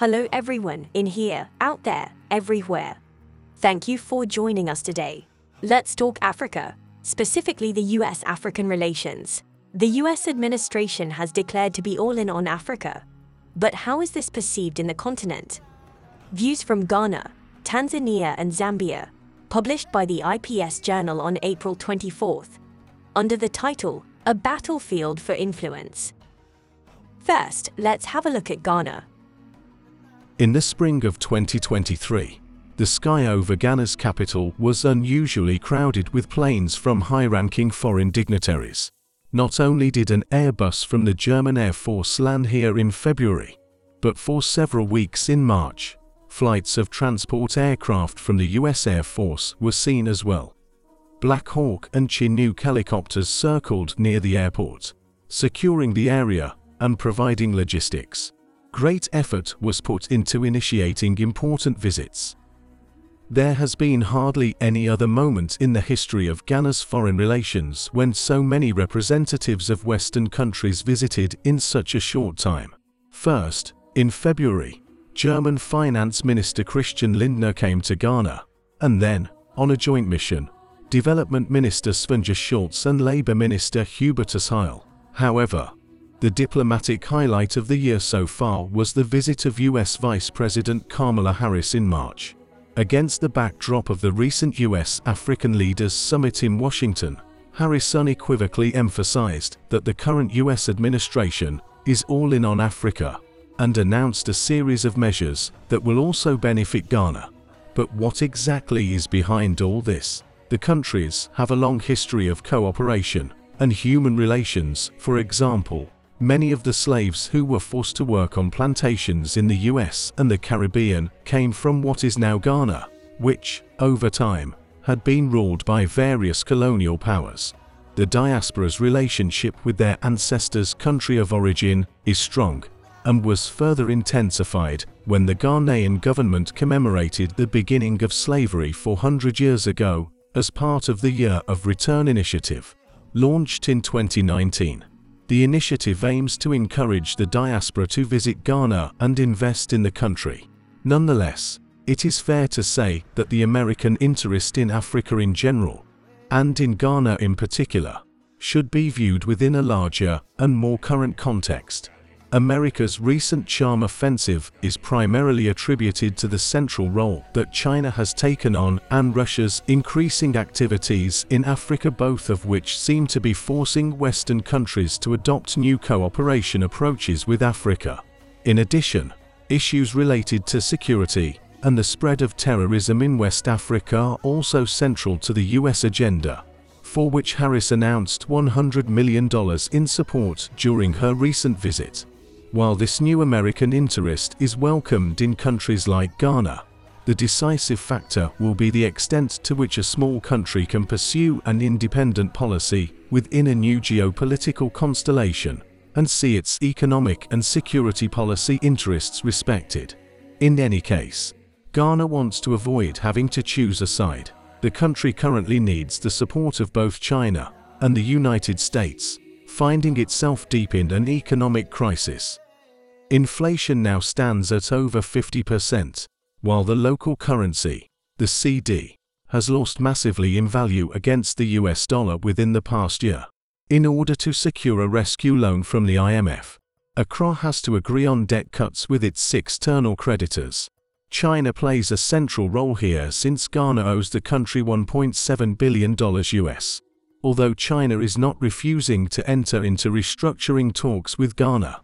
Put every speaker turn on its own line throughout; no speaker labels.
Hello, everyone, in here, out there, everywhere. Thank you for joining us today. Let's talk Africa, specifically the US African relations. The US administration has declared to be all in on Africa. But how is this perceived in the continent? Views from Ghana, Tanzania, and Zambia, published by the IPS Journal on April 24th, under the title A Battlefield for Influence. First, let's have a look at Ghana.
In the spring of 2023, the sky over Ghana's capital was unusually crowded with planes from high-ranking foreign dignitaries. Not only did an Airbus from the German Air Force land here in February, but for several weeks in March, flights of transport aircraft from the US Air Force were seen as well. Black Hawk and Chinook helicopters circled near the airport, securing the area and providing logistics. Great effort was put into initiating important visits. There has been hardly any other moment in the history of Ghana's foreign relations when so many representatives of Western countries visited in such a short time. First, in February, German Finance Minister Christian Lindner came to Ghana, and then, on a joint mission, Development Minister Svenja Schulze and Labour Minister Hubertus Heil. However, the diplomatic highlight of the year so far was the visit of US Vice President Kamala Harris in March. Against the backdrop of the recent US African Leaders Summit in Washington, Harris unequivocally emphasized that the current US administration is all in on Africa and announced a series of measures that will also benefit Ghana. But what exactly is behind all this? The countries have a long history of cooperation and human relations, for example, Many of the slaves who were forced to work on plantations in the US and the Caribbean came from what is now Ghana, which, over time, had been ruled by various colonial powers. The diaspora's relationship with their ancestors' country of origin is strong and was further intensified when the Ghanaian government commemorated the beginning of slavery 400 years ago as part of the Year of Return initiative, launched in 2019. The initiative aims to encourage the diaspora to visit Ghana and invest in the country. Nonetheless, it is fair to say that the American interest in Africa in general, and in Ghana in particular, should be viewed within a larger and more current context. America's recent charm offensive is primarily attributed to the central role that China has taken on and Russia's increasing activities in Africa both of which seem to be forcing Western countries to adopt new cooperation approaches with Africa. In addition, issues related to security and the spread of terrorism in West Africa are also central to the US agenda for which Harris announced $100 million in support during her recent visit. While this new American interest is welcomed in countries like Ghana, the decisive factor will be the extent to which a small country can pursue an independent policy within a new geopolitical constellation and see its economic and security policy interests respected. In any case, Ghana wants to avoid having to choose a side. The country currently needs the support of both China and the United States finding itself deep in an economic crisis. Inflation now stands at over 50%, while the local currency, the cedi, has lost massively in value against the US dollar within the past year. In order to secure a rescue loan from the IMF, Accra has to agree on debt cuts with its six external creditors. China plays a central role here since Ghana owes the country $1.7 billion US although China is not refusing to enter into restructuring talks with Ghana.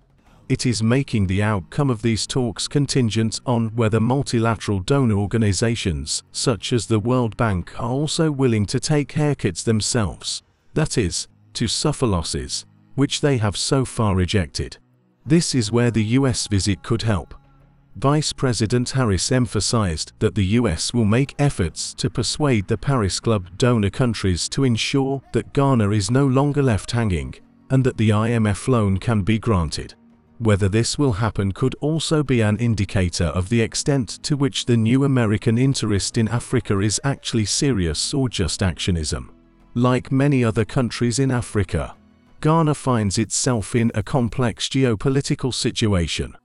It is making the outcome of these talks contingent on whether multilateral donor organizations, such as the World Bank, are also willing to take haircuts themselves, that is, to suffer losses, which they have so far rejected. This is where the US visit could help. Vice President Harris emphasized that the US will make efforts to persuade the Paris Club donor countries to ensure that Ghana is no longer left hanging and that the IMF loan can be granted. Whether this will happen could also be an indicator of the extent to which the new American interest in Africa is actually serious or just actionism. Like many other countries in Africa, Ghana finds itself in a complex geopolitical situation.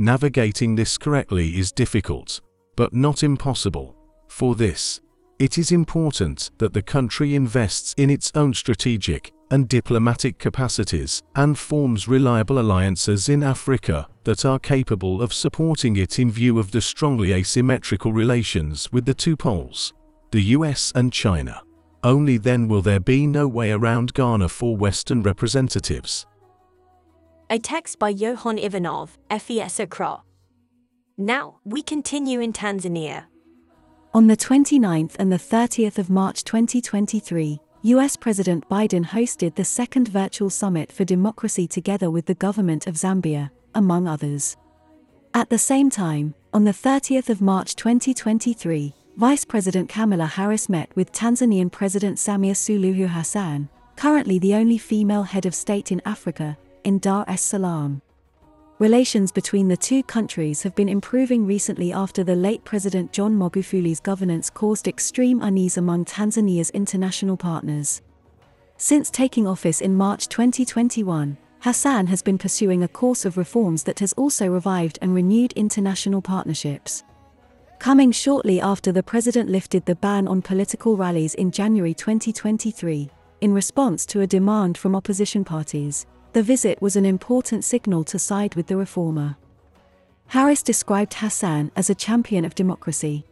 Navigating this correctly is difficult, but not impossible. For this, it is important that the country invests in its own strategic and diplomatic capacities and forms reliable alliances in Africa that are capable of supporting it in view of the strongly asymmetrical relations with the two poles, the US and China. Only then will there be no way around Ghana for Western representatives.
A text by Johan Ivanov, FES Accra. Now, we continue in Tanzania.
On the 29th and the 30th of March 2023, US President Biden hosted the second virtual summit for democracy together with the government of Zambia, among others. At the same time, on the 30th of March 2023, Vice President Kamala Harris met with Tanzanian President Samia Suluhu Hassan, currently the only female head of state in Africa, in Dar es Salaam. Relations between the two countries have been improving recently after the late President John Magufuli's governance caused extreme unease among Tanzania's international partners. Since taking office in March 2021, Hassan has been pursuing a course of reforms that has also revived and renewed international partnerships. Coming shortly after the president lifted the ban on political rallies in January 2023, in response to a demand from opposition parties, the visit was an important signal to side with the reformer. Harris described Hassan as a champion of democracy.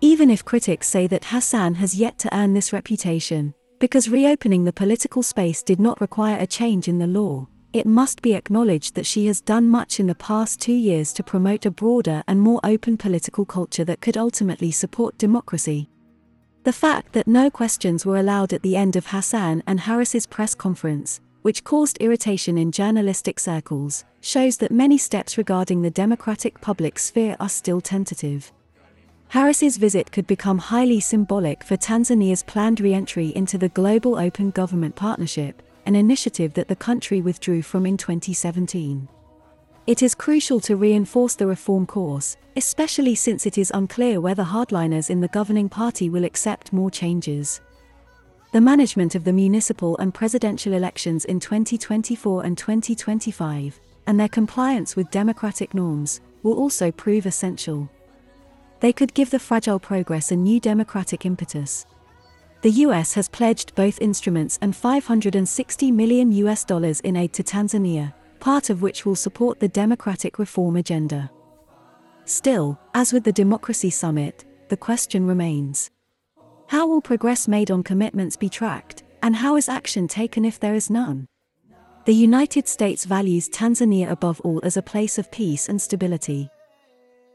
Even if critics say that Hassan has yet to earn this reputation, because reopening the political space did not require a change in the law, it must be acknowledged that she has done much in the past two years to promote a broader and more open political culture that could ultimately support democracy. The fact that no questions were allowed at the end of Hassan and Harris's press conference, which caused irritation in journalistic circles, shows that many steps regarding the democratic public sphere are still tentative. Harris's visit could become highly symbolic for Tanzania's planned re entry into the Global Open Government Partnership, an initiative that the country withdrew from in 2017. It is crucial to reinforce the reform course, especially since it is unclear whether hardliners in the governing party will accept more changes. The management of the municipal and presidential elections in 2024 and 2025, and their compliance with democratic norms, will also prove essential. They could give the fragile progress a new democratic impetus. The US has pledged both instruments and 560 million US dollars in aid to Tanzania, part of which will support the democratic reform agenda. Still, as with the Democracy Summit, the question remains How will progress made on commitments be tracked, and how is action taken if there is none? The United States values Tanzania above all as a place of peace and stability.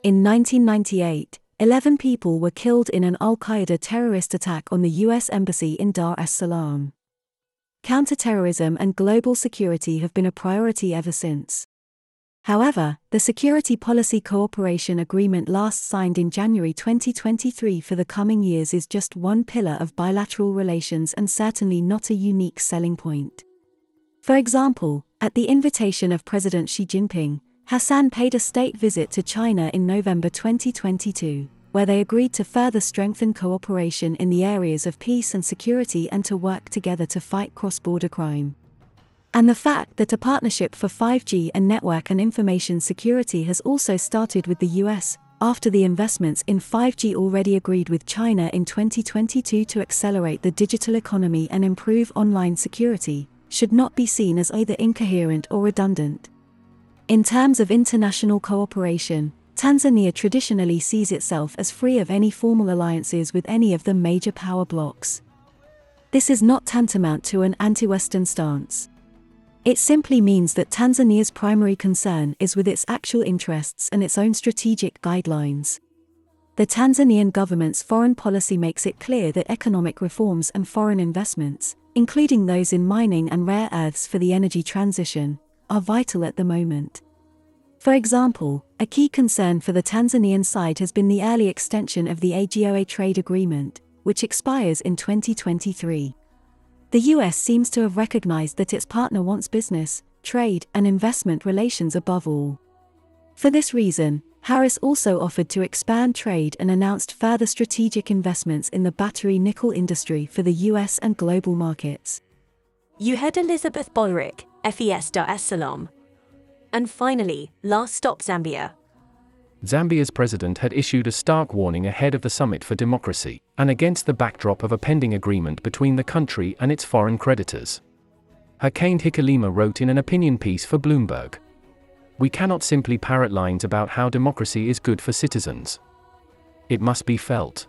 In 1998, 11 people were killed in an Al Qaeda terrorist attack on the U.S. Embassy in Dar es Salaam. Counterterrorism and global security have been a priority ever since. However, the Security Policy Cooperation Agreement last signed in January 2023 for the coming years is just one pillar of bilateral relations and certainly not a unique selling point. For example, at the invitation of President Xi Jinping, Hassan paid a state visit to China in November 2022 where they agreed to further strengthen cooperation in the areas of peace and security and to work together to fight cross border crime. And the fact that a partnership for 5G and network and information security has also started with the US, after the investments in 5G already agreed with China in 2022 to accelerate the digital economy and improve online security, should not be seen as either incoherent or redundant. In terms of international cooperation, Tanzania traditionally sees itself as free of any formal alliances with any of the major power blocs. This is not tantamount to an anti Western stance. It simply means that Tanzania's primary concern is with its actual interests and its own strategic guidelines. The Tanzanian government's foreign policy makes it clear that economic reforms and foreign investments, including those in mining and rare earths for the energy transition, are vital at the moment. For example, a key concern for the Tanzanian side has been the early extension of the AGOA trade agreement, which expires in 2023. The US seems to have recognized that its partner wants business, trade, and investment relations above all. For this reason, Harris also offered to expand trade and announced further strategic investments in the battery nickel industry for the US and global markets.
You heard Elizabeth Bolrick, FES Dar es Salaam, And finally, last stop Zambia.
Zambia's president had issued a stark warning ahead of the summit for democracy, and against the backdrop of a pending agreement between the country and its foreign creditors. Hakainde Hichilema wrote in an opinion piece for Bloomberg We cannot simply parrot lines about how democracy is good for citizens. It must be felt.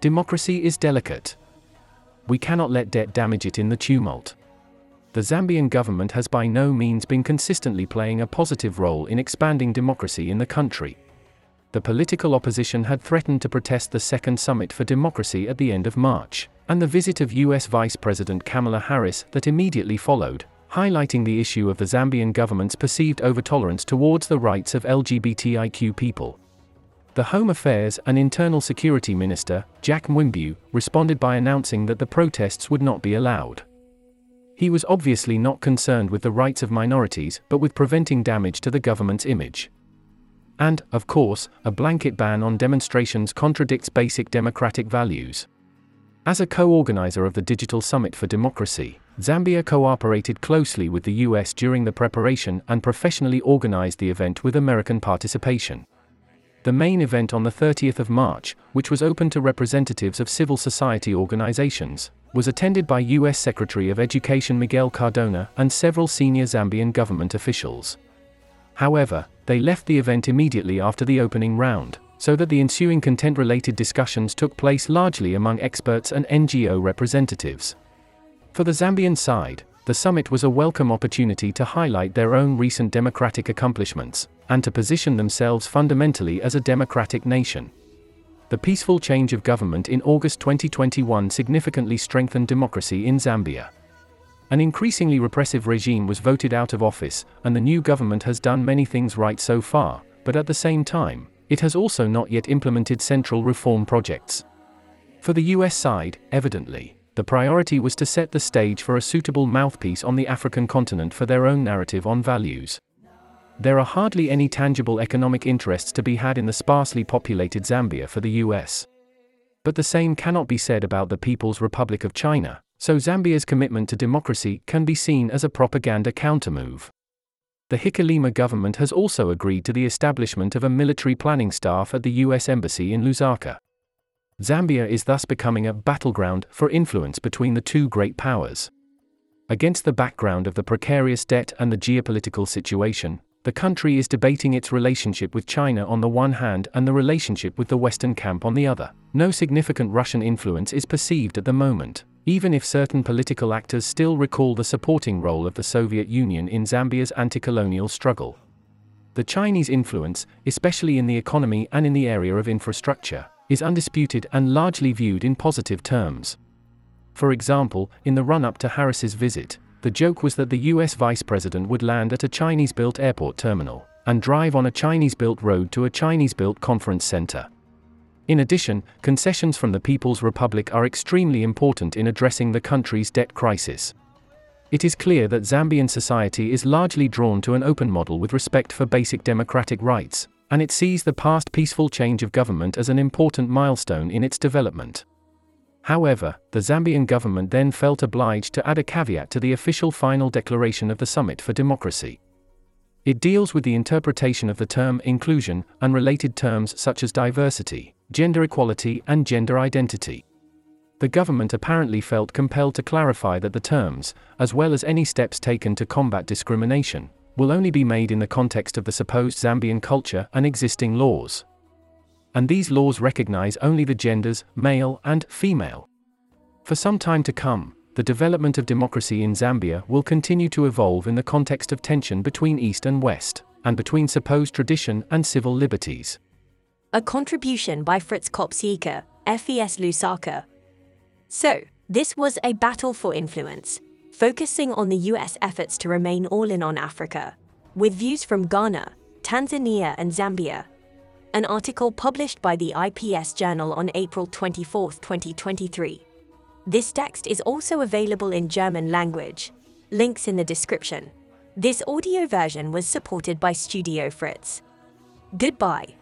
Democracy is delicate. We cannot let debt damage it in the tumult the Zambian government has by no means been consistently playing a positive role in expanding democracy in the country. The political opposition had threatened to protest the second summit for democracy at the end of March, and the visit of US Vice President Kamala Harris that immediately followed, highlighting the issue of the Zambian government's perceived overtolerance towards the rights of LGBTIQ people. The Home Affairs and Internal Security Minister, Jack Mwimbu, responded by announcing that the protests would not be allowed. He was obviously not concerned with the rights of minorities but with preventing damage to the government's image. And, of course, a blanket ban on demonstrations contradicts basic democratic values. As a co organizer of the Digital Summit for Democracy, Zambia cooperated closely with the US during the preparation and professionally organized the event with American participation. The main event on the 30th of March, which was open to representatives of civil society organizations, was attended by U.S. Secretary of Education Miguel Cardona and several senior Zambian government officials. However, they left the event immediately after the opening round, so that the ensuing content related discussions took place largely among experts and NGO representatives. For the Zambian side, the summit was a welcome opportunity to highlight their own recent democratic accomplishments, and to position themselves fundamentally as a democratic nation. The peaceful change of government in August 2021 significantly strengthened democracy in Zambia. An increasingly repressive regime was voted out of office, and the new government has done many things right so far, but at the same time, it has also not yet implemented central reform projects. For the US side, evidently, the priority was to set the stage for a suitable mouthpiece on the African continent for their own narrative on values. There are hardly any tangible economic interests to be had in the sparsely populated Zambia for the US. But the same cannot be said about the People's Republic of China, so Zambia's commitment to democracy can be seen as a propaganda countermove. The Hichilema government has also agreed to the establishment of a military planning staff at the US Embassy in Lusaka. Zambia is thus becoming a battleground for influence between the two great powers. Against the background of the precarious debt and the geopolitical situation, the country is debating its relationship with China on the one hand and the relationship with the Western camp on the other. No significant Russian influence is perceived at the moment, even if certain political actors still recall the supporting role of the Soviet Union in Zambia's anti colonial struggle. The Chinese influence, especially in the economy and in the area of infrastructure, is undisputed and largely viewed in positive terms. For example, in the run up to Harris's visit, the joke was that the US vice president would land at a Chinese built airport terminal and drive on a Chinese built road to a Chinese built conference center. In addition, concessions from the People's Republic are extremely important in addressing the country's debt crisis. It is clear that Zambian society is largely drawn to an open model with respect for basic democratic rights, and it sees the past peaceful change of government as an important milestone in its development. However, the Zambian government then felt obliged to add a caveat to the official final declaration of the Summit for Democracy. It deals with the interpretation of the term inclusion and related terms such as diversity, gender equality, and gender identity. The government apparently felt compelled to clarify that the terms, as well as any steps taken to combat discrimination, will only be made in the context of the supposed Zambian culture and existing laws and these laws recognize only the genders, male and female. For some time to come, the development of democracy in Zambia will continue to evolve in the context of tension between East and West, and between supposed tradition and civil liberties.
A contribution by Fritz Kopsieker, FES Lusaka. So, this was a battle for influence, focusing on the US efforts to remain all in on Africa, with views from Ghana, Tanzania, and Zambia, an article published by the IPS Journal on April 24, 2023. This text is also available in German language. Links in the description. This audio version was supported by Studio Fritz. Goodbye.